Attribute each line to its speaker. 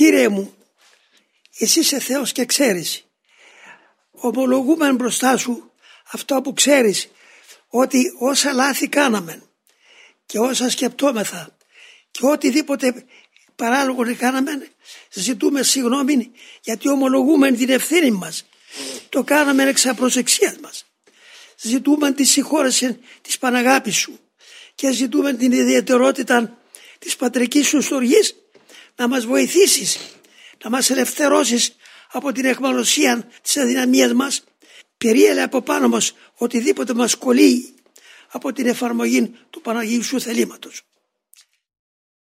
Speaker 1: Κύριε μου, εσύ είσαι Θεός και ξέρεις. Ομολογούμε μπροστά σου αυτό που ξέρεις ότι όσα λάθη κάναμε και όσα σκεπτόμεθα και οτιδήποτε παράλογο κάναμε ζητούμε συγγνώμη γιατί ομολογούμε την ευθύνη μας. Το κάναμε εξ απροσεξίας μας. Ζητούμε τη συγχώρεση της Παναγάπης σου και ζητούμε την ιδιαιτερότητα της πατρικής σου στοργής να μας βοηθήσεις, να μας ελευθερώσεις από την εχμαλωσία της αδυναμίας μας. Περίελε από πάνω μας οτιδήποτε μας κολλεί από την εφαρμογή του Παναγίου σου θελήματος.